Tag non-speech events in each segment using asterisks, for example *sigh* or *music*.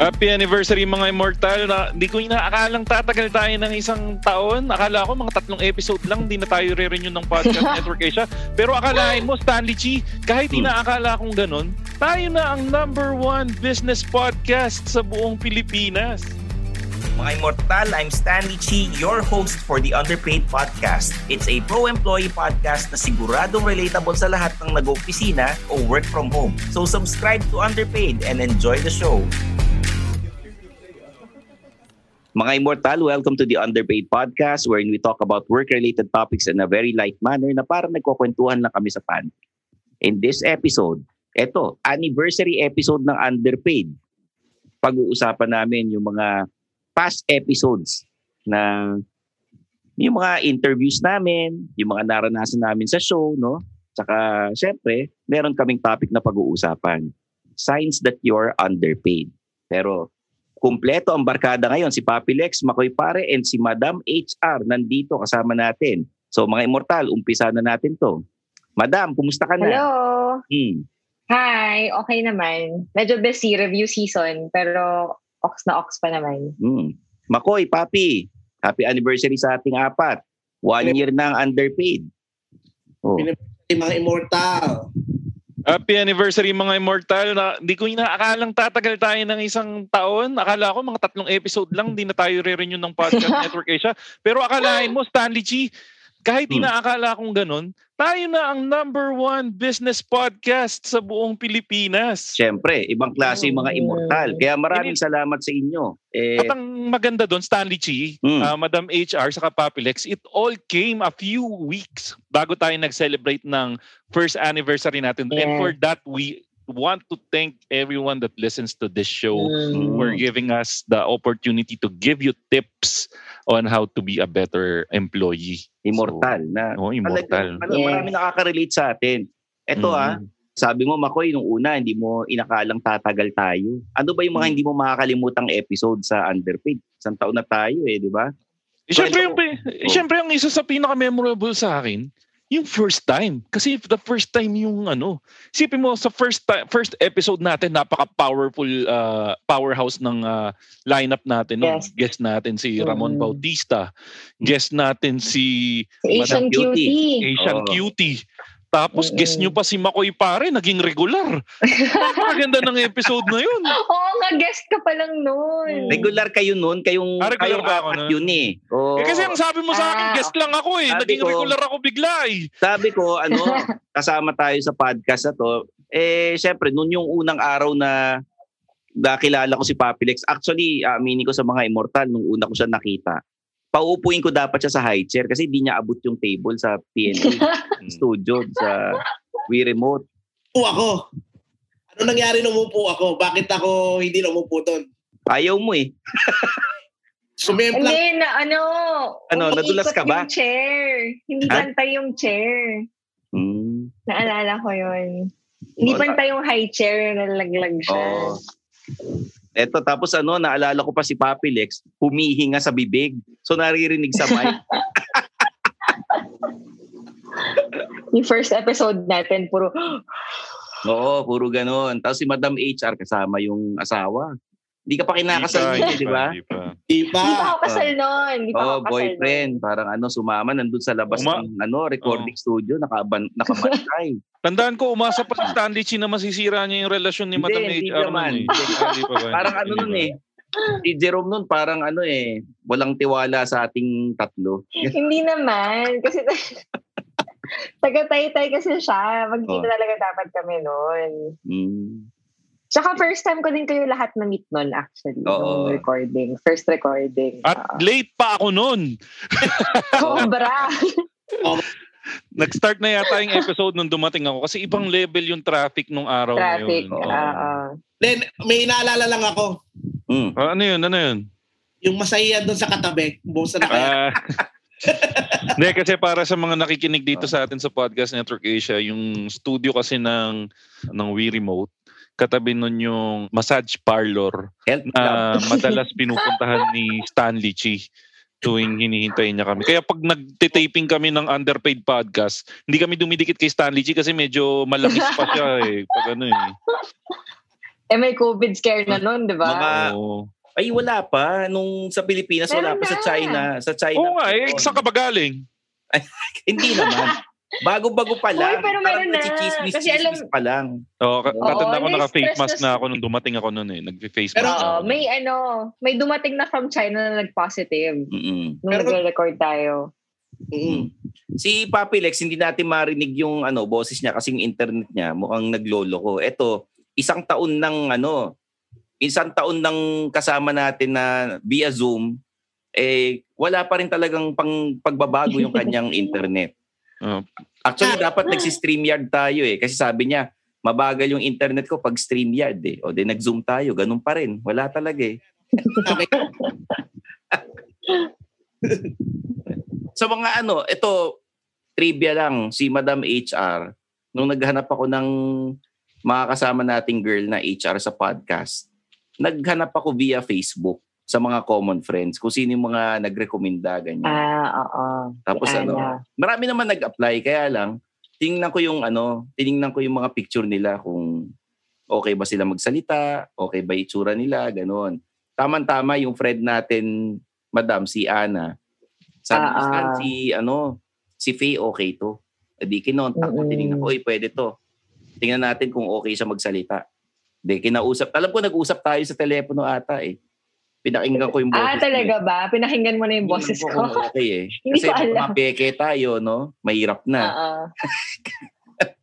Happy anniversary mga immortal na hindi ko inaakalang tatagal tayo ng isang taon. Akala ko mga tatlong episode lang, hindi na tayo re-renew ng Podcast *laughs* Network Asia. Pero akalain mo, Stanley G, kahit inaakala kong ganun, tayo na ang number one business podcast sa buong Pilipinas. Mga Immortal, I'm Stanley Chi, your host for the Underpaid Podcast. It's a pro-employee podcast na siguradong relatable sa lahat ng nag-opisina o work from home. So subscribe to Underpaid and enjoy the show. Mga Immortal, welcome to the Underpaid Podcast wherein we talk about work-related topics in a very light manner na parang nagkukwentuhan lang kami sa pan. In this episode, eto, anniversary episode ng Underpaid. Pag-uusapan namin yung mga past episodes na yung mga interviews namin, yung mga naranasan namin sa show, no? Tsaka, syempre, meron kaming topic na pag-uusapan. Signs that you're underpaid. Pero, kumpleto ang barkada ngayon. Si Papi Lex, Makoy Pare, and si Madam HR nandito kasama natin. So, mga immortal, umpisa na natin to. Madam, kumusta ka na? Hello! Hmm. Hi! Okay naman. Medyo busy review season, pero ox na ox pa naman. Hmm. Makoy, Papi, happy anniversary sa ating apat. One year na ang underpaid. Oh. mga immortal. Happy anniversary mga immortal na hindi ko inaakalang tatagal tayo ng isang taon. Akala ko mga tatlong episode lang, hindi na tayo re-renew ng Podcast *laughs* Network Asia. Pero akalain mo, Stanley G, kahit Hmm. inaakala kong ganun, tayo na ang number one business podcast sa buong Pilipinas. Siyempre, ibang klase yung mga immortal. Kaya maraming salamat sa inyo. Eh, At ang maganda doon, Stanley Chi, Mm. uh, Madam HR, saka Papilex, it all came a few weeks bago tayo nag-celebrate ng first anniversary natin. And Yeah. for that, we want to thank everyone that listens to this show Mm. for giving us the opportunity to give you tips on how to be a better employee. immortal na. So, oh, immortal. Talagang, Yes. Marami nakaka-relate sa atin. Ito Mm. ah, sabi mo Makoy, nung una, hindi mo inakalang tatagal tayo. Ano ba yung Mm. mga hindi mo makakalimutang episode sa Underpaid? Isang taon na tayo eh, di ba? Eh, syempre, yung, Kwento eh, syempre, ang isa sa pinaka-memorable sa akin, yung first time. Kasi the first time yung ano, isipin mo sa first time, first episode natin, napaka-powerful uh, powerhouse ng uh, lineup natin. no? Yes. Guest natin si Ramon Mm. Bautista. Guest natin si Si Asian Cutie. Asian Oo. Cutie. Tapos Mm-mm. guest nyo pa si Makoy Pare, naging regular. *laughs* Napakaganda ng episode na yun. Oo nga, guest ka pa lang noon. Regular kayo noon, kayong, Ah, regular kayong ba ako nun? yun eh. Oo. Eh, kasi ang sabi mo sa akin, Ah, guest lang ako eh. Naging ko- regular ako bigla eh. Sabi ko, ano, *laughs* kasama tayo sa podcast na to. Eh, syempre, noon yung unang araw na nakilala ko si Papilex. Actually, aminin ko sa mga immortal, nung una ko siya nakita, pauupuin ko dapat siya sa high chair kasi hindi niya abot yung table sa PNP *laughs* studio sa We Remote. O ako. Ano nangyari nung umupo ako? Bakit ako hindi umupo doon? Ayaw mo eh. Sumemplang. Hindi, na ano. Ano, nadulas ka ba? yung chair. Hindi Ha? pantay yung chair. Hmm. Naalala ko yun. Hindi Oh, pantay yung high chair. Nalaglag siya. Oo. Eto, tapos ano, naalala ko pa si Papi Lex, humihinga sa bibig. So naririnig sa mic. *laughs* Yung first episode natin, puro, *gasps* Oo, puro ganun. Tapos si Madam HR kasama yung asawa. Hindi ka pa kinakasal pa, niya, di ba? hindi pa. Di hindi pa ba? ako kasal nun. Hindi pa Oh, ako kasal boyfriend. Parang ano, sumama, nandun sa labas Uma- ng ano, recording studio, nakaban, nakabantay. *laughs* Tandaan ko, umasa pa si Stanley Chi na masisira niya yung relasyon ni Madam hindi naman. nun eh. Hindi pa *laughs* ba? parang ano nun pa. eh. Si Jerome nun, parang ano eh, walang tiwala sa ating tatlo. *laughs* Hindi naman. Kasi taga-tay-tay kasi siya. Magkita Oh. talaga dapat kami noon. Mm. Tsaka first time ko din kayo lahat na-meet noon actually. Oo. Nung recording. First recording. At late pa ako nun. *laughs* Sobra. Nag-start na yata yung episode nung dumating ako kasi ibang level yung traffic nung araw Traffic. na yun. Oo. Oo. Then, may naalala lang ako. Mm. Ah, ano yun? Ano yun? Yung masaya doon sa katabi. Buong sa Ah. nakaya. *laughs* Hindi, kasi para sa mga nakikinig dito sa atin sa Podcast Network Asia, yung studio kasi ng, ng We Remote, katabi nun yung massage parlor Health club. na *laughs* *laughs* madalas pinupuntahan ni Stanley Chi tuwing hinihintay niya kami. Kaya pag nagtitaping kami ng underpaid podcast, hindi kami dumidikit kay Stanley Chi kasi medyo malakis pa siya *laughs* eh. Pag ano eh. Eh may COVID scare na noon, di ba? Mga- Oo. Ay, wala pa. Nung sa Pilipinas, wala pa sa na. China. Sa China. Oo nga eh, saan ka ba galing? Hindi naman. Bago-bago pa lang. Uy, pero meron na. Chismis, Kasi alam- pa lang. Oo, ka- Oo, tatanda ko naka-face mask na- na ako nung dumating ako noon eh. Nag-face Pero- mask Oo, ako. may ano, may dumating na from China na nag-positive Mm-mm. nung Pero- nagre-record tayo. Mm. Si Papi Lex, hindi natin marinig yung ano, boses niya kasi yung internet niya mukhang naglolo ko. Ito, isang taon ng ano, isang taon ng kasama natin na via Zoom, eh, wala pa rin talagang pang pagbabago yung kanyang *laughs* internet. Oo. Actually, dapat nagsi-StreamYard tayo eh. Kasi sabi niya, mabagal yung internet ko pag StreamYard eh. O di nag-Zoom tayo, ganun pa rin. Wala talaga eh. Okay. *laughs* Sa mga ano, ito, trivia lang, si Madam HR, nung naghanap ako ng mga kasama nating girl na HR sa podcast, naghanap ako via Facebook sa mga common friends kung sino yung mga nagrekomenda ganyan. Ah, oo. Tapos si ano, Ana. marami naman nag-apply kaya lang tiningnan ko yung ano, tiningnan ko yung mga picture nila kung okay ba sila magsalita, okay ba itsura nila, ganoon. Tama-tama yung friend natin, Madam si Ana. Sabi Ah, ko "Stan, ah. si ano, si Faye okay to. Edi kinontak ko, Mm-mm. tiningnan ko, oy pwede to. Tingnan natin kung okay siya magsalita. Di kinausap. Alam ko nag-usap tayo sa telepono ata eh. Pinakinggan ko yung boses Ah, niya eh. talaga ba? Pinakinggan mo na yung boses ko. *laughs* okay eh. Hindi Kasi ko alam. mapeke tayo, no? Mahirap na. Oo. *laughs*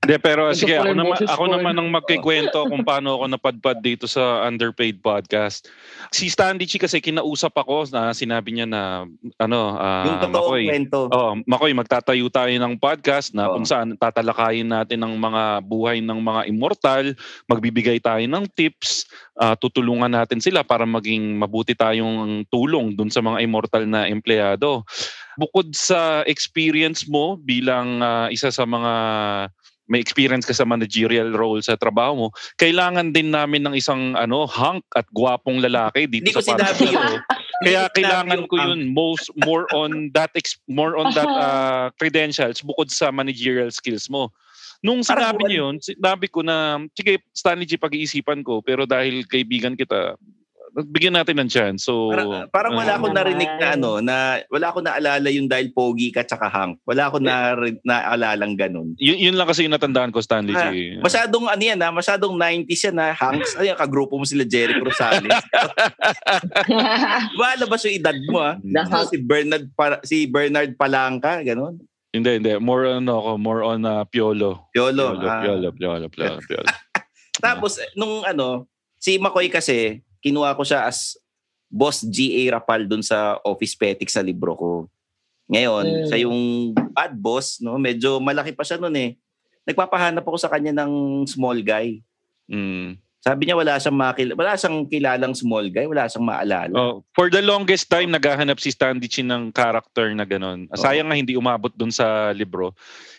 Hindi, pero Ito sige, ako naman, ako ko, naman ang magkikwento kung paano ako napadpad dito sa Underpaid Podcast. Si Stanley Chi kasi kinausap ako na sinabi niya na, ano, ah, yung Makoy, kwento. Oh, Makoy, magtatayo tayo ng podcast na Oo. kung saan tatalakayin natin ang mga buhay ng mga immortal, magbibigay tayo ng tips, ah, tutulungan natin sila para maging mabuti tayong tulong dun sa mga immortal na empleyado. Bukod sa experience mo bilang ah, isa sa mga may experience ka sa managerial role sa trabaho mo, kailangan din namin ng isang ano hunk at gwapong lalaki dito Hindi ko sa podcast. yun. Kaya kailangan ko yun most more on that ex, more on that uh, *laughs* credentials bukod sa managerial skills mo. Nung Parang sinabi niyo yun, sinabi ko na sige Stanley G pag-iisipan ko pero dahil kaibigan kita bigyan natin ng chance. So Parang, parang wala uh, akong narinig na ano, na wala akong naalala yung dahil pogi ka tsaka hang. Wala akong na, naalalang ganun. yun, yun lang kasi yung natandaan ko Stanley Ah, G. masyadong ano yan ha, masyadong 90s yan ha, hangs. Ay, kagrupo mo sila Jericho Rosales. *laughs* Malabas yung edad mo ha. Nahak. si Bernard para, si Bernard Palangka, ganun. Hindi, hindi. More on ako, more on uh, Piolo. Piolo. Piolo, ah. Piolo, Piolo, Piolo, Piolo. *laughs* Tapos, nung ano, si McCoy kasi, kinuha ko siya as boss GA Rapal dun sa Office Petics sa libro ko. Ngayon, Mm. siya yung bad boss, no? Medyo malaki pa siya nun eh. Nagpapahanap ako sa kanya ng small guy. Mm. Sabi niya wala siyang makil- wala siyang kilalang small guy, wala siyang maalala. Oh, for the longest time naghahanap si Stanley Chin ng character na ganun. Sayang nga hindi umabot dun sa libro.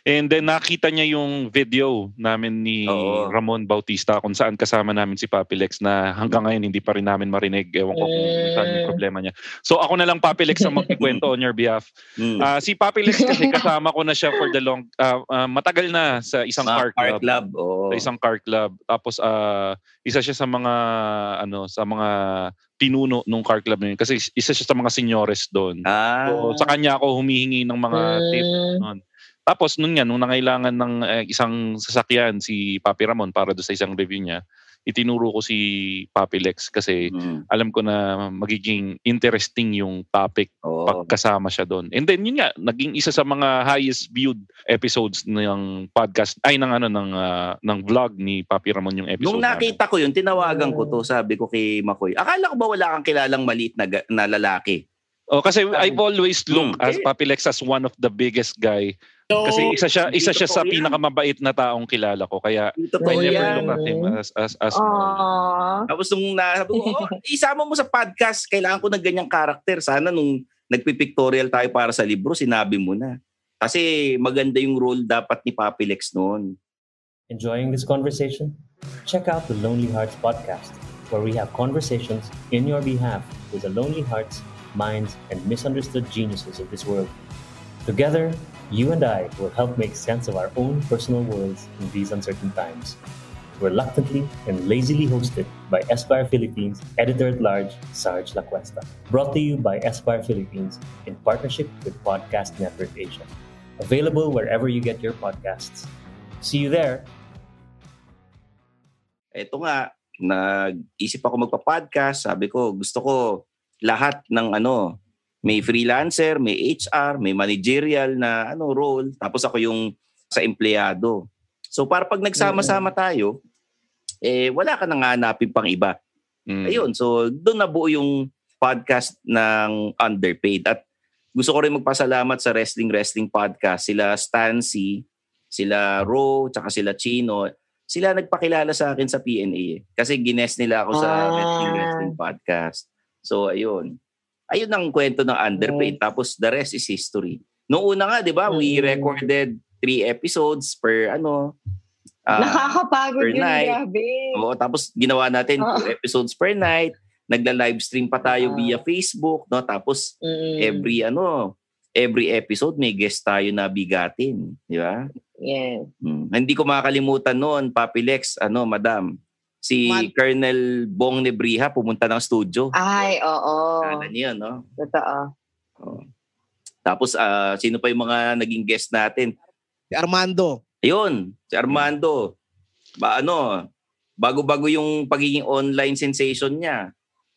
And then nakita niya yung video namin ni Oo. Ramon Bautista kung saan kasama namin si Papi Lex na hanggang ngayon hindi pa rin namin marinig. Ewan ko kung saan yung problema niya. So ako na lang Papi Lex ang magkikwento on your behalf. Mm. Ah, si Papi Lex kasi *laughs* kasama ko na siya for the long ah, ah, matagal na sa isang Mga car club. club. oo. Sa isang car club. Tapos ah, isa siya sa mga ano sa mga pinuno nung car club na yun kasi isa siya sa mga senyores doon. Ah, So, sa kanya ako humihingi ng mga tips noon. Tapos nung yan, nung nangailangan ng eh, isang sasakyan si Papi Ramon para do sa isang review niya, itinuro ko si Papi Lex kasi mm. alam ko na magiging interesting yung topic Oo. pagkasama siya doon. And then yun nga, naging isa sa mga highest viewed episodes ng podcast ay ng ano ng ah, ng vlog ni Papi Ramon yung episode. Nung namin. nakita ko yun, tinawagan ko to, sabi ko kay Makoy, akala ko ba wala kang kilalang maliit na, na lalaki? Oh, kasi I've always looked as eh. Papi Lex as one of the biggest guy. So, Kasi isa siya isa siya sa yan. pinakamabait na taong kilala ko. Kaya I never yan. look at him as as as. Aww. Tapos nung nasabi ko, oh, *laughs* isama mo sa podcast, kailangan ko ng ganyang karakter. Sana nung nagpipictorial tayo para sa libro, sinabi mo na. Kasi maganda yung role dapat ni Papi Lex noon. Enjoying this conversation? Check out the Lonely Hearts podcast, where we have conversations in your behalf with the lonely hearts, minds, and misunderstood geniuses of this world. Together, you and I will help make sense of our own personal worlds in these uncertain times. Reluctantly and lazily hosted by Esquire Philippines editor at large Sarge Lacuesta. Brought to you by Esquire Philippines in partnership with Podcast Network Asia. Available wherever you get your podcasts. See you there. Eto nga, nag-isip ako magpa-podcast. Sabi ko, gusto ko lahat ng ano, may freelancer, may HR, may managerial na ano role, tapos ako yung sa empleyado. So para pag nagsama-sama tayo, eh wala ka nang hanapin pang iba. Mm. Ayun, so doon nabuo yung podcast ng Underpaid. At gusto ko rin magpasalamat sa Wrestling Wrestling Podcast. Sila Stancy, sila Ro, tsaka sila Chino. Sila nagpakilala sa akin sa PNA. eh. Kasi gines nila ako sa Ah. Wrestling Wrestling Podcast. So ayun. Ayun ang kwento ng Underpaid. Tapos the rest is history. Noong una nga, di ba, we Mm. recorded three episodes per ano. ah, Nakakapagod per yun, night. grabe. Oo, tapos ginawa natin Oo. two episodes per night. Nagla-livestream pa tayo Ah. via Facebook, no? Tapos Mm. every ano, every episode may guest tayo na bigatin, di ba? Yes. Hmm. Hindi ko makakalimutan noon, Papi Lex, ano, madam, si Man- Colonel Bong Nebriha pumunta ng studio. Ay, oo. Ano niya, no? Totoo. Oo. Tapos ah, sino pa yung mga naging guest natin? Si Armando. Ayun, si Armando. Ba ano, bago-bago yung pagiging online sensation niya.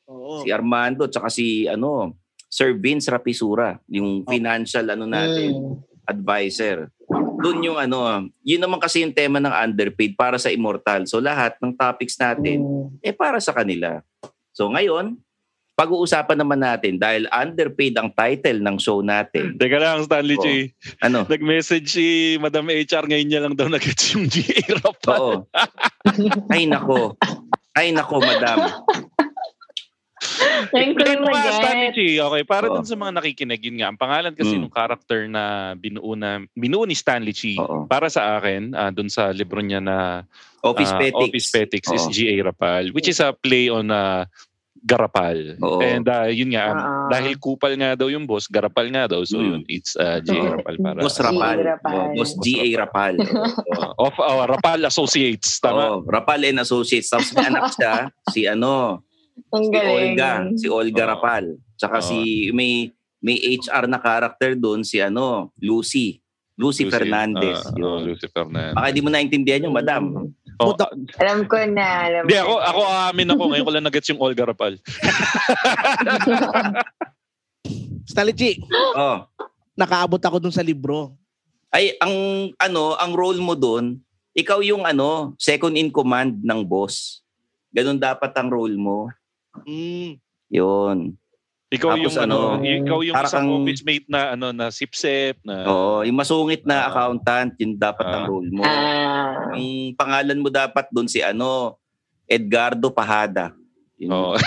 Oo. Si Armando tsaka si ano, Sir Vince Rapisura, yung financial ano natin, Mm. advisor. Doon yung ano, yun naman kasi yung tema ng underpaid para sa immortal. So lahat ng topics natin Mm. eh para sa kanila. So ngayon, pag-uusapan naman natin dahil underpaid ang title ng show natin. *laughs* Teka lang, Stanley. G. Ano? Nag-message si Madam HR ngayon niya lang daw nag-gets *laughs* yung GA Rapan. Oo. Ay nako. Ay nako, madam. *laughs* Thank you, Maget. G. Okay, para Oo. dun sa mga nakikinig, yun nga, ang pangalan kasi Mm. ng character na binuo, na, binuo ni Stanley G. Oo. Para sa akin, ah, dun sa libro niya na Office ah, Petics. Office Petics is Oo. G.A. Rapal, which is a play on uh, Garapal. Oo. And ah, yun nga, um, Ah. dahil kupal nga daw yung boss, Garapal nga daw. So Mm. yun, it's uh, G.A. Rapal para. Boss Rapal. Oh, Boss G.A. Rapal. *laughs* Of uh, Rapal Associates. Tama? Oo, Rapal and Associates. Tapos may anak siya, si ano, Ang si galing. Olga. Si Olga Oo. Rapal. Tsaka Oo. si, may, may HR na character doon, si ano, Lucy. Lucy, Fernandez. ah, Yun. oh, Lucy Fernandez. Baka di mo naintindihan yung madam. Oh, Puta- Alam ko na. Alam ko ako, ako aamin ako. Ngayon ko lang nagets yung Olga Rapal. *laughs* G, Oh. nakaabot ako dun sa libro. Ay, ang ano, ang role mo doon, ikaw yung ano, second in command ng boss. Ganun dapat ang role mo. Mm. Yun. Ikaw Tapos yung ano, ano, ikaw yung isang kang- office mate na ano na sipsep na Oo, yung masungit na Ah. accountant, yun dapat ang Ah. role mo. Ah. Ang pangalan mo dapat doon si ano, Edgardo Pahada. Yun. Oo. *laughs*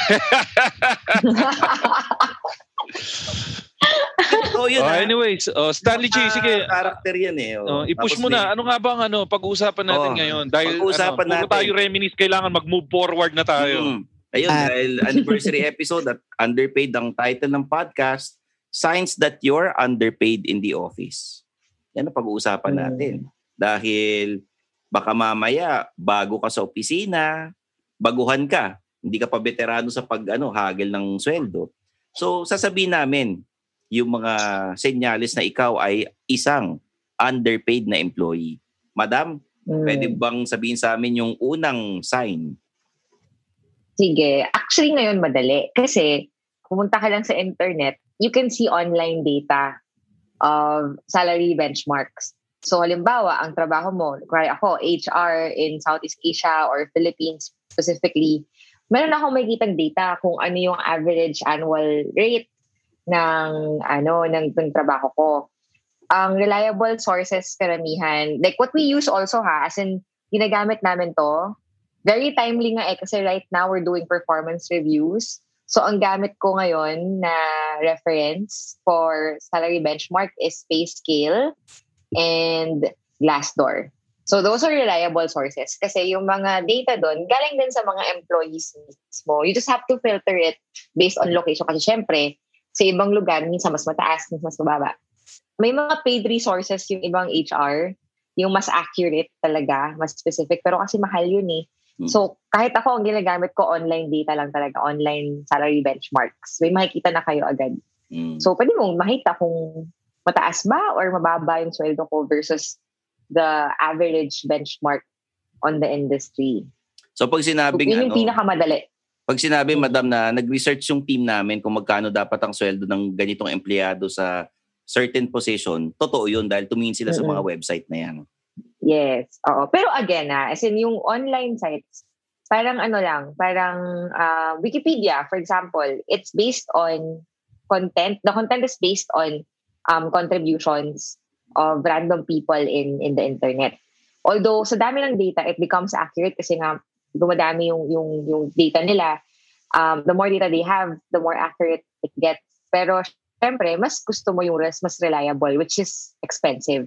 Oh, yun Oh, anyways, oh, Stanley G, sige. Character yan eh. Oh, Oh. i-push Tapos mo na. Ano nga bang ano, pag-uusapan natin Oh, ngayon? Dahil pag-uusapan ano, natin. tayo reminisce, kailangan mag-move forward na tayo. Mm. Ayun, Ah. dahil anniversary *laughs* episode at underpaid ang title ng podcast, Signs that you're underpaid in the office. Yan ang pag-uusapan Mm. natin. Dahil baka mamaya, bago ka sa opisina, baguhan ka, hindi ka pa veterano sa pag ano, hagil ng sweldo. So, sasabihin namin yung mga senyales na ikaw ay isang underpaid na employee. Madam, Mm. pwede bang sabihin sa amin yung unang sign? Sige. Actually, ngayon madali. Kasi, pumunta ka lang sa internet, you can see online data of salary benchmarks. So, halimbawa, ang trabaho mo, kaya ako, HR in Southeast Asia or Philippines specifically, meron akong makikitang data kung ano yung average annual rate ng ano ng, ng trabaho ko. Ang reliable sources karamihan, like what we use also ha, as in ginagamit namin to, very timely nga eh kasi right now we're doing performance reviews. So ang gamit ko ngayon na reference for salary benchmark is PayScale and Glassdoor. So those are reliable sources kasi yung mga data doon galing din sa mga employees mismo. You just have to filter it based on location kasi syempre sa ibang lugar minsan mas mataas, minsan mas mababa. May mga paid resources yung ibang HR, yung mas accurate talaga, mas specific pero kasi mahal yun eh. Hmm. So, kahit ako, ang ginagamit ko, online data lang talaga, online salary benchmarks. May makikita na kayo agad. Mm. So, pwede mong makita kung mataas ba or mababa yung sweldo ko versus the average benchmark on the industry. So pag So, sinabing yun yung ano, pinakamadali. pag sinabi madam na nag-research yung team namin kung magkano dapat ang sweldo ng ganitong empleyado sa certain position, totoo yun dahil tumingin sila sa Mm-mm. mga website na yan. Yes. Oo. Pero again, ah, as in yung online sites, parang ano lang, parang uh, Wikipedia, for example, it's based on content. The content is based on um, contributions of random people in in the internet. Although sa dami ng data, it becomes accurate kasi nga dumadami yung yung yung data nila. Um, the more data they have, the more accurate it gets. Pero syempre, mas gusto mo yung mas reliable, which is expensive.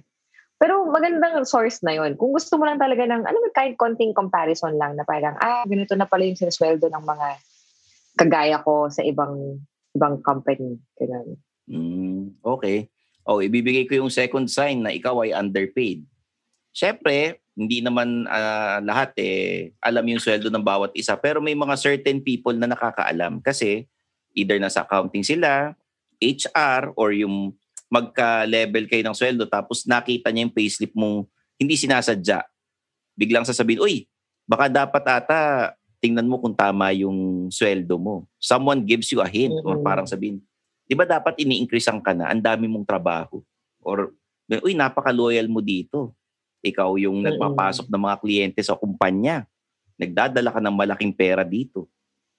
Pero magandang source na yun. Kung gusto mo lang talaga ng, alam mo, kahit konting comparison lang na parang, ah, ganito na pala yung sinasweldo ng mga kagaya ko sa ibang ibang company. Ganun. Mm, okay. Oh, ibibigay ko yung second sign na ikaw ay underpaid. Siyempre, hindi naman ah, lahat eh alam yung sweldo ng bawat isa pero may mga certain people na nakakaalam kasi either nasa accounting sila, HR or yung magka-level kayo ng sweldo tapos nakita niya yung payslip mo hindi sinasadya. Biglang sasabihin, "Uy, baka dapat ata tingnan mo kung tama yung sweldo mo." Someone gives you a hint or Mhm. parang sabihin, "Di ba dapat ini-increasean ka na? Ang dami mong trabaho." Or, "Uy, napaka-loyal mo dito." Ikaw yung Mm-mm. nagpapasok ng mga kliyente sa kumpanya. Nagdadala ka ng malaking pera dito.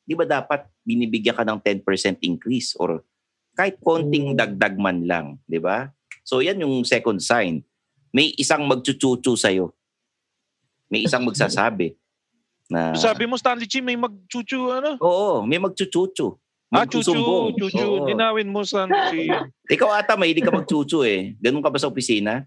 Di ba dapat binibigyan ka ng 10% increase or kahit konting Mm. dagdag man lang, di ba? So yan yung second sign. May isang magchuchuchu sa'yo. May isang magsasabi *laughs* na Sabi mo, Stanley G, may mag-chuchu, ano? Oo, may magchuchuchu. Ah, chuchu, chuchu. Oo. Linawin mo, Stanley G. *laughs* Ikaw ata may hindi ka magchuchu eh. Ganun ka ba sa opisina?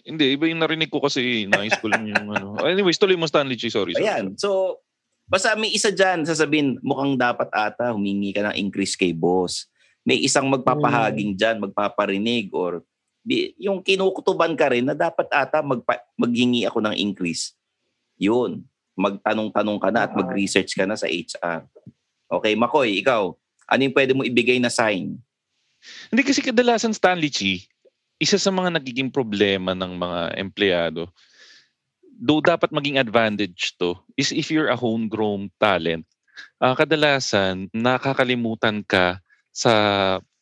Hindi, iba yung narinig ko kasi nais ko lang yung ano. Anyways, tuloy mo, Stanley G. Sorry. sorry. Ayan. So, basta may isa dyan, sasabihin, mukhang dapat ata humingi ka ng increase kay boss. May isang magpapahaging dyan, magpaparinig or di, yung kinukutuban ka rin na dapat ata magpa, maghingi ako ng increase. Yun. Magtanong-tanong ka na at mag-research ka na sa HR. Okay, Makoy, ikaw, ano yung pwede mo ibigay na sign? Hindi kasi kadalasan, Stanley G, isa sa mga nagiging problema ng mga empleyado, though dapat maging advantage to, is if you're a homegrown talent, ah, kadalasan nakakalimutan ka sa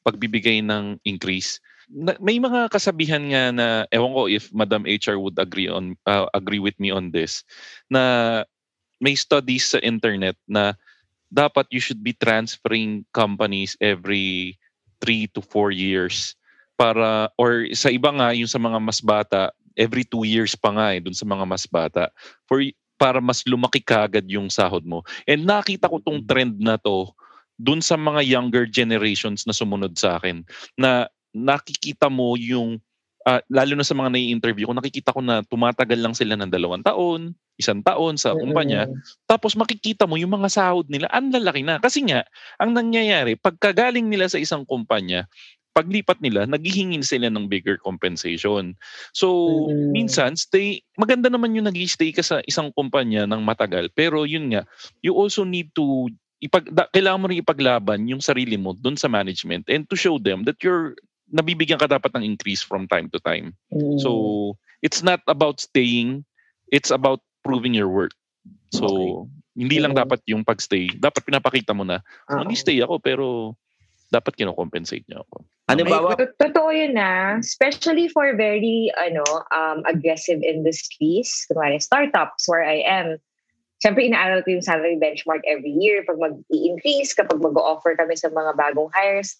pagbibigay ng increase. Na, may mga kasabihan nga na ewan ko if Madam HR would agree on ah, agree with me on this na may studies sa internet na dapat you should be transferring companies every three to four years para or sa iba nga yung sa mga mas bata every two years pa nga eh dun sa mga mas bata for para mas lumaki kagad yung sahod mo. And nakita ko tong trend na to dun sa mga younger generations na sumunod sa akin na nakikita mo yung uh, lalo na sa mga nai-interview ko nakikita ko na tumatagal lang sila ng dalawang taon, isang taon sa kumpanya. Mm-hmm. Tapos makikita mo yung mga sahod nila, ang lalaki na. Kasi nga, ang nangyayari, pagkagaling nila sa isang kumpanya, paglipat nila, naghihingin sila ng bigger compensation. So, mm-hmm. minsan, stay, maganda naman yung nag stay ka sa isang kumpanya ng matagal. Pero yun nga, you also need to, ipag, da, kailangan mo rin ipaglaban yung sarili mo dun sa management and to show them that you're, nabibigyan ka dapat ng increase from time to time. Mm-hmm. So, it's not about staying, it's about proving your worth. So, okay. hindi lang dapat yung pag-stay. Dapat pinapakita mo na, uh-huh. stay ako pero dapat kino-compensate niya ako. Ano ba? Totoo yun na. Especially for very ano um, aggressive industries. Kunwari, startups where I am. Siyempre, inaaral ko yung salary benchmark every year. Pag mag-i-increase, kapag mag-offer kami sa mga bagong hires,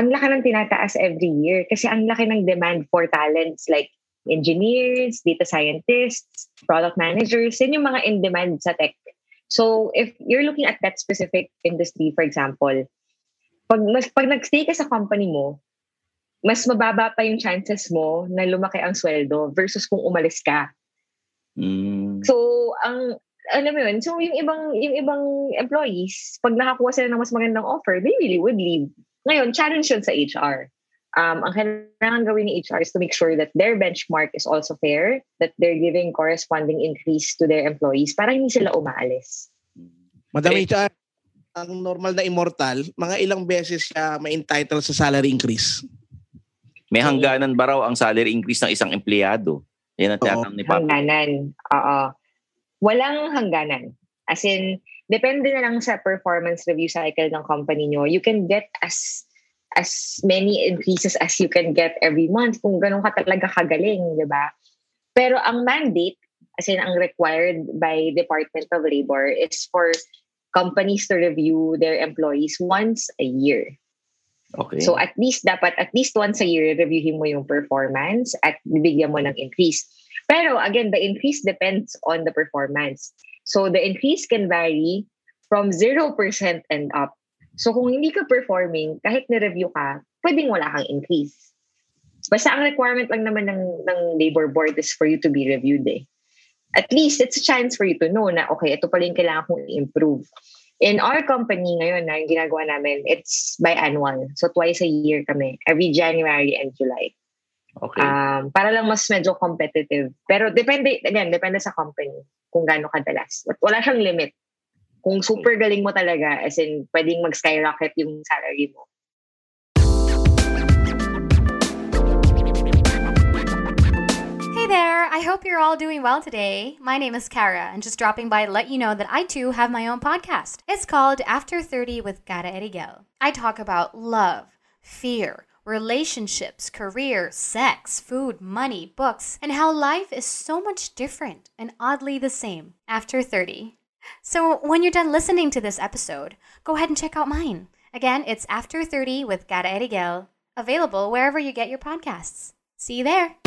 ang laki ng tinataas every year. Kasi ang laki ng demand for talents like engineers, data scientists, product managers. Yan yung mga in-demand sa tech. So, if you're looking at that specific industry, for example, pag, mas, pag nag-stay ka sa company mo, mas mababa pa yung chances mo na lumaki ang sweldo versus kung umalis ka. Mm. So, ang alam mo yun, so yung ibang yung ibang employees, pag nakakuha sila ng mas magandang offer, they really would leave. Ngayon, challenge yun sa HR. Um, ang kailangan gawin ni HR is to make sure that their benchmark is also fair, that they're giving corresponding increase to their employees para hindi sila umaalis. Madam eh, HR, ang normal na immortal, mga ilang beses siya ma-entitle sa salary increase? May hangganan ba raw ang salary increase ng isang empleyado? Yan ang tinatanong ni Papa. Hangganan. Oo. Walang hangganan. As in, depende na lang sa performance review cycle ng company nyo. You can get as as many increases as you can get every month kung ganun ka talaga kagaling, di ba? Pero ang mandate, as in ang required by Department of Labor is for companies to review their employees once a year. Okay. So at least dapat at least once a year reviewin mo yung performance at bibigyan mo ng increase. Pero again, the increase depends on the performance. So the increase can vary from 0% and up. So kung hindi ka performing, kahit na-review ka, pwedeng wala kang increase. Basta ang requirement lang naman ng, ng labor board is for you to be reviewed eh at least it's a chance for you to know na, okay, ito pala yung kailangan kong i-improve. In our company ngayon na yung ginagawa namin, it's biannual. So twice a year kami. Every January and July. Okay. Um, para lang mas medyo competitive. Pero depende, again, depende sa company kung gaano kadalas. Wala siyang limit. Kung super galing mo talaga, as in, pwedeng mag-skyrocket yung salary mo. there! I hope you're all doing well today. My name is Kara, and just dropping by to let you know that I too have my own podcast. It's called After 30 with Kara Erigel. I talk about love, fear, relationships, career, sex, food, money, books, and how life is so much different and oddly the same after 30. So when you're done listening to this episode, go ahead and check out mine. Again, it's After 30 with Kara Erigel, available wherever you get your podcasts. See you there.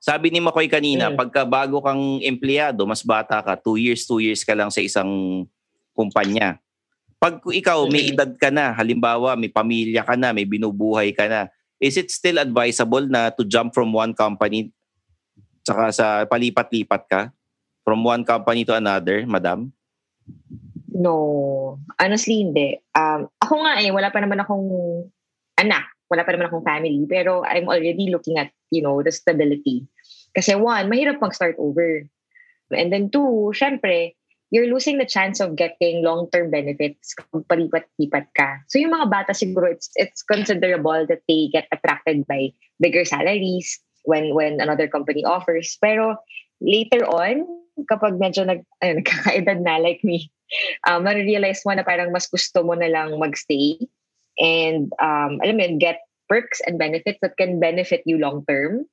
Sabi ni Makoy kanina, mm. pagka bago kang empleyado, mas bata ka, two years, two years ka lang sa isang kumpanya. Pag ikaw, may mm. edad ka na, halimbawa, may pamilya ka na, may binubuhay ka na, is it still advisable na to jump from one company tsaka sa palipat-lipat ka? From one company to another, madam? No. Honestly, hindi. Um, ako nga eh, wala pa naman akong anak. Wala pa naman akong family. Pero I'm already looking at, you know, the stability kasi one, mahirap mag-start over. And then two, syempre, you're losing the chance of getting long-term benefits kung palipat-lipat ka. So yung mga bata siguro, it's, it's considerable that they get attracted by bigger salaries when when another company offers. Pero later on, kapag medyo nag, *laughs* ano, nagkakaedad na like me, um, ma-realize mo na parang mas gusto mo na lang magstay and um, alam mo yun, get perks and benefits that can benefit you long-term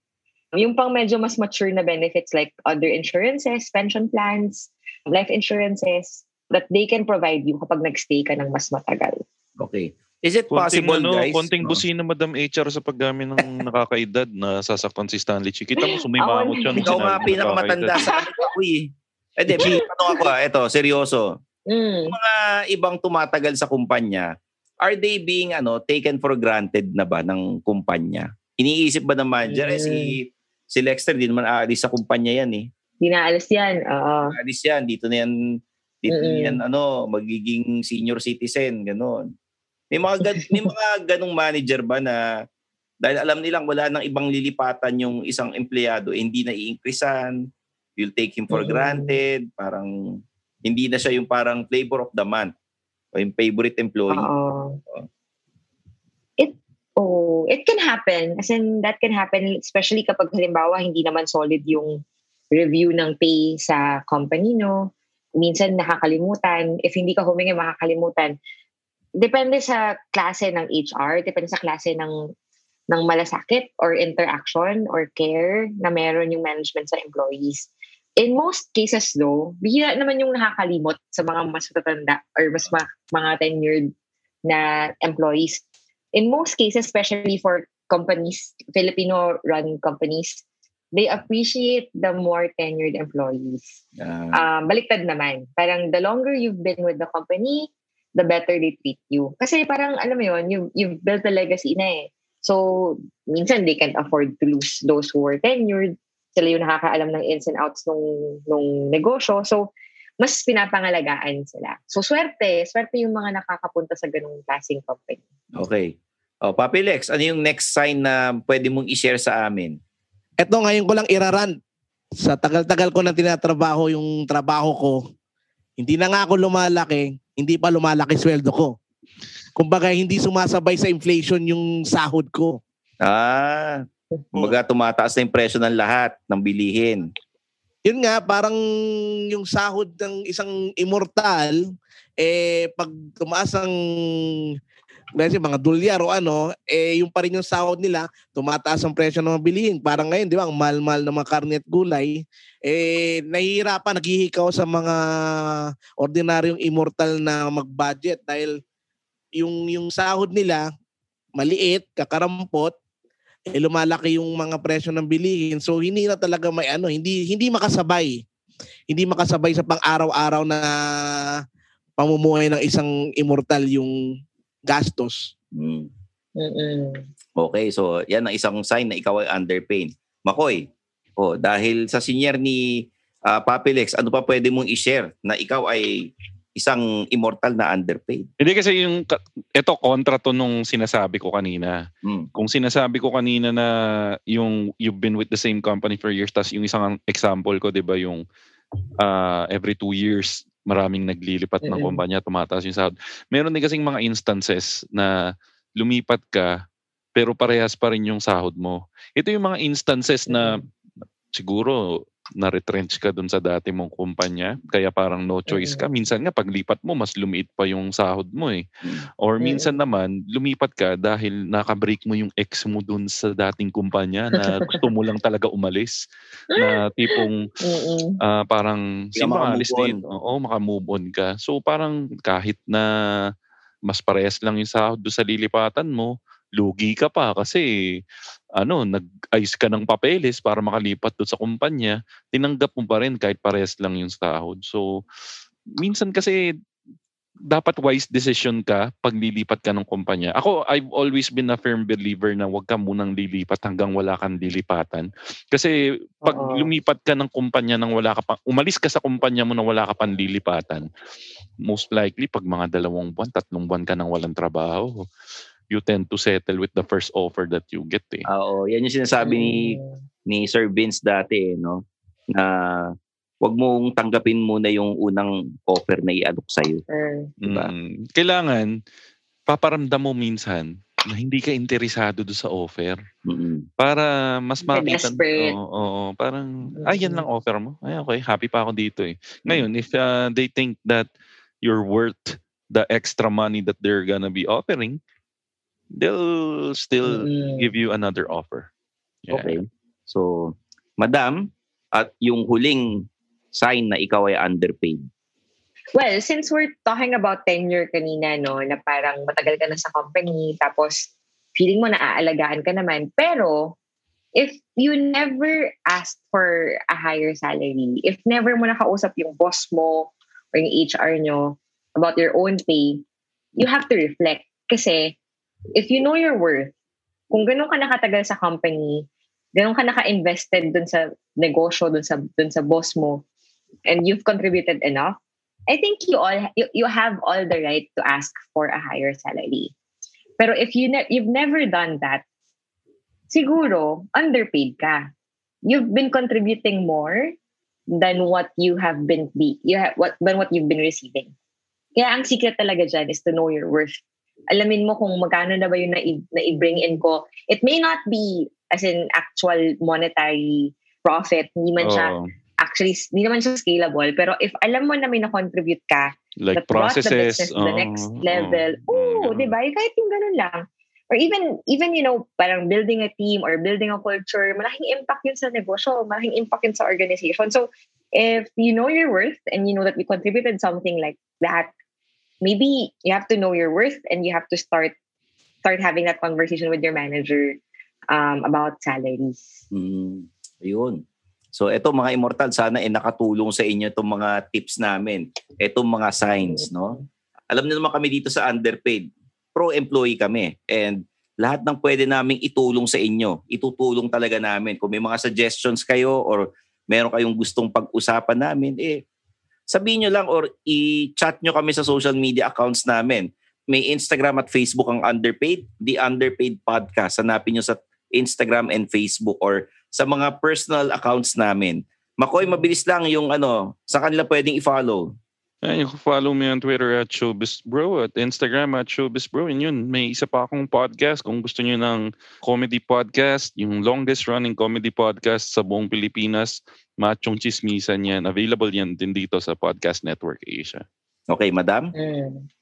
yung pang medyo mas mature na benefits like other insurances, pension plans, life insurances, that they can provide you kapag nagstay ka ng mas matagal. Okay. Is it Konting, possible, ano, guys? konting no? busina Madam HR sa paggamit ng *laughs* nakakaedad na sasaktan si Stanley Chi. Kita mo, sumimamot siya. Ikaw nga pinakamatanda sa kanila ko eh. Eh, di, may *laughs* tanong ako ah. Ito, seryoso. Mm. Yung mga ibang tumatagal sa kumpanya, are they being ano taken for granted na ba ng kumpanya? Iniisip ba ng manager, eh, si, si Lexter, di naman aalis sa kumpanya yan eh. Dinaalis yan. Oo. Aalis yan, dito na yan, dito Mm-mm. yan, ano, magiging senior citizen, gano'n. May mga, may mga *laughs* ganong manager ba na dahil alam nilang wala nang ibang lilipatan yung isang empleyado, eh, hindi na i-increasean, you'll take him for Mm-mm. granted, parang hindi na siya yung parang flavor of the month o yung favorite employee. Oo. It oh, it can happen. As in that can happen especially kapag halimbawa hindi naman solid yung review ng pay sa company no. Minsan nakakalimutan, if hindi ka humingi makakalimutan. Depende sa klase ng HR, depende sa klase ng ng malasakit or interaction or care na meron yung management sa employees. In most cases though, bihira naman yung nakakalimot sa mga mas matatanda or mas ma- mga tenured na employees. In most cases, especially for companies, Filipino-run companies, they appreciate the more tenured employees. Ah, Um, baliktad naman. Parang the longer you've been with the company, the better they treat you. Kasi parang, alam mo yun, you, you've built a legacy na eh. So, minsan they can't afford to lose those who were tenured. Sila yung nakakaalam ng ins and outs nung, nung negosyo. So, mas pinapangalagaan sila. So, swerte. Swerte yung mga nakakapunta sa ganung klaseng company. okay. Oh, Papi Lex, ano yung next sign na pwede mong i-share sa amin? Eto ngayon ko lang iraran. Sa tagal-tagal ko na tinatrabaho yung trabaho ko, hindi na nga ako lumalaki, hindi pa lumalaki sweldo ko. Kumbaga, hindi sumasabay sa inflation yung sahod ko. Ah, kumbaga tumataas na yung presyo ng lahat ng bilihin. Yun nga, parang yung sahod ng isang immortal, eh, pag tumaas ang kasi mga dolyar o ano, eh, yung pa rin yung sahod nila, tumataas ang presyo ng mga bilihin. Parang ngayon, di ba, ang mahal-mahal ng mga karne at gulay, eh, nahihirapan, naghihikaw sa mga ordinaryong immortal na mag-budget dahil yung, yung sahod nila, maliit, kakarampot, eh, lumalaki yung mga presyo ng bilihin. So hindi na talaga may ano, hindi hindi makasabay. Hindi makasabay sa pang-araw-araw na pamumuhay ng isang immortal yung gastos. Mm-mm. Okay, so yan ang isang sign na ikaw ay underpaid. Makoy, oh, dahil sa senior ni uh, Papi Lex, ano pa pwede mong i-share na ikaw ay isang immortal na underpaid? Hindi kasi yung, ito kontra to nung sinasabi ko kanina. Hmm. Kung sinasabi ko kanina na yung you've been with the same company for years, tas yung isang example ko, di ba, yung ah, every two years, maraming naglilipat ng kumpanya, tumataas yung sahod. Meron din kasing mga instances na lumipat ka, pero parehas pa rin yung sahod mo. Ito yung mga instances na siguro na-retrench ka dun sa dati mong kumpanya, kaya parang no choice ka. Minsan nga, paglipat mo, mas lumiit pa yung sahod mo eh. Or minsan naman, lumipat ka dahil nakabreak mo yung ex mo dun sa dating kumpanya na gusto mo lang talaga umalis. Na tipong *laughs* ah, parang Hindi ka sino makamove alis on. dito? Oo, makamove on ka. So parang kahit na mas parehas lang yung sahod doon sa lilipatan mo, lugi ka pa kasi ano, nag-ayos ka ng papeles para makalipat doon sa kumpanya, tinanggap mo pa rin kahit parehas lang yung sahod. So, minsan kasi dapat wise decision ka pag lilipat ka ng kumpanya. Ako, I've always been a firm believer na huwag ka munang lilipat hanggang wala kang lilipatan. Kasi pag Oo. lumipat ka ng kumpanya nang wala ka pa, umalis ka sa kumpanya mo nang wala ka pang lilipatan, most likely pag mga dalawang buwan, tatlong buwan ka nang walang trabaho, you tend to settle with the first offer that you get eh. Ah, Oo, yan yung sinasabi ni ni Sir Vince dati, eh, no? Na wag mong tanggapin muna yung unang offer na ialok sa'yo. Diba? Mm, kailangan paparamdam mo minsan na hindi ka interesado do sa offer. Para mas makita oo, oo, parang ay yan lang offer mo? Ay okay. Happy pa ako dito eh. Ngayon if uh, they think that you're worth the extra money that they're gonna be offering they'll still give you another offer Yeah. Okay. So, madam, at yung huling sign na ikaw ay underpaid. Well, since we're talking about tenure kanina, no, na parang matagal ka na sa company, tapos feeling mo na aalagaan ka naman, pero if you never asked for a higher salary, if never mo nakausap yung boss mo or yung HR nyo about your own pay, you have to reflect. Kasi if you know your worth, kung ganun ka nakatagal sa company, ganun ka naka-invested dun sa negosyo, dun sa, dun sa boss mo, and you've contributed enough, I think you all you, you have all the right to ask for a higher salary. Pero if you ne- you've never done that, siguro underpaid ka. You've been contributing more than what you have been be you have what than what you've been receiving. Kaya ang secret talaga dyan is to know your worth. Alamin mo kung magkano na ba yung na, na i-bring in ko. It may not be as in actual monetary profit. Hindi man siya Oo. actually, hindi naman siya scalable. Pero if alam mo na may na-contribute ka, Like that the processes, business to the next level, oh, di ba? Kahit yung ganun lang. Or even, even, you know, parang building a team or building a culture, malaking impact yun sa negosyo, malaking impact yun sa organization. So, if you know your worth and you know that you contributed something like that, maybe you have to know your worth and you have to start start having that conversation with your manager um, about salaries. Mm, ayun. So eto mga immortal, sana eh nakatulong sa inyo itong mga tips namin. Itong mga signs, no? Alam niyo naman kami dito sa underpaid. Pro-employee kami. And lahat ng pwede naming itulong sa inyo, itutulong talaga namin. Kung may mga suggestions kayo or meron kayong gustong pag-usapan namin, eh, sabihin nyo lang or i-chat nyo kami sa social media accounts namin. May Instagram at Facebook ang Underpaid, The Underpaid Podcast. Hanapin nyo sa Instagram and Facebook or sa mga personal accounts namin. Makoy, mabilis lang yung ano, sa kanila pwedeng i-follow. Ay, you can follow me on Twitter at ShowbizBro at Instagram at ShowbizBro. And yun, may isa pa akong podcast. Kung gusto niyo ng comedy podcast, yung longest running comedy podcast sa buong Pilipinas, Machong Chismisan yan. Available yan din dito sa Podcast Network Asia. Okay, madam? Mm.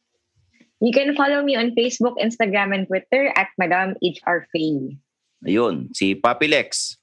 You can follow me on Facebook, Instagram, and Twitter at Madam HR Faye. Ayun, si Papi Lex.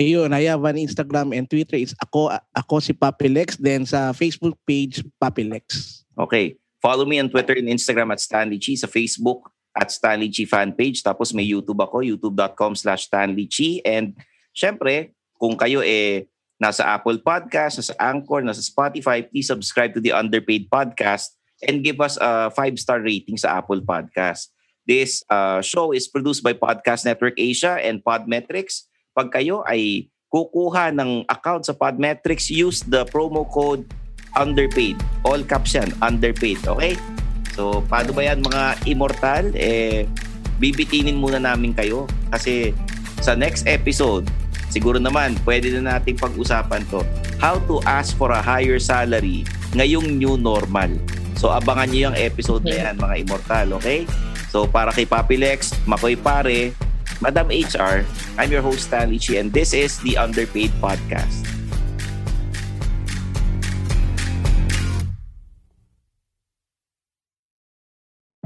Ayun, I have an Instagram and Twitter. It's ako, ako si Papi Lex. Then sa Facebook page, Papi Lex. Okay. Follow me on Twitter and Instagram at Stanley Chi. Sa Facebook at Stanley Chi fan page. Tapos may YouTube ako, youtube.com slash Stanley Chi. And syempre, kung kayo eh nasa Apple Podcast, nasa Anchor, nasa Spotify, please subscribe to the Underpaid Podcast and give us a five-star rating sa Apple Podcast. This uh, show is produced by Podcast Network Asia and Podmetrics. Pag kayo ay kukuha ng account sa Podmetrics, use the promo code underpaid. All caps yan, underpaid. Okay? So, paano ba yan mga immortal? Eh, bibitinin muna namin kayo kasi sa next episode, siguro naman, pwede na nating pag-usapan to. How to ask for a higher salary ngayong new normal. So, abangan nyo yung episode na yan, mga immortal. Okay? So, para kay Papi Lex, Makoy Pare, Madam HR, I'm your host, Stanley Chi, and this is the Underpaid Podcast.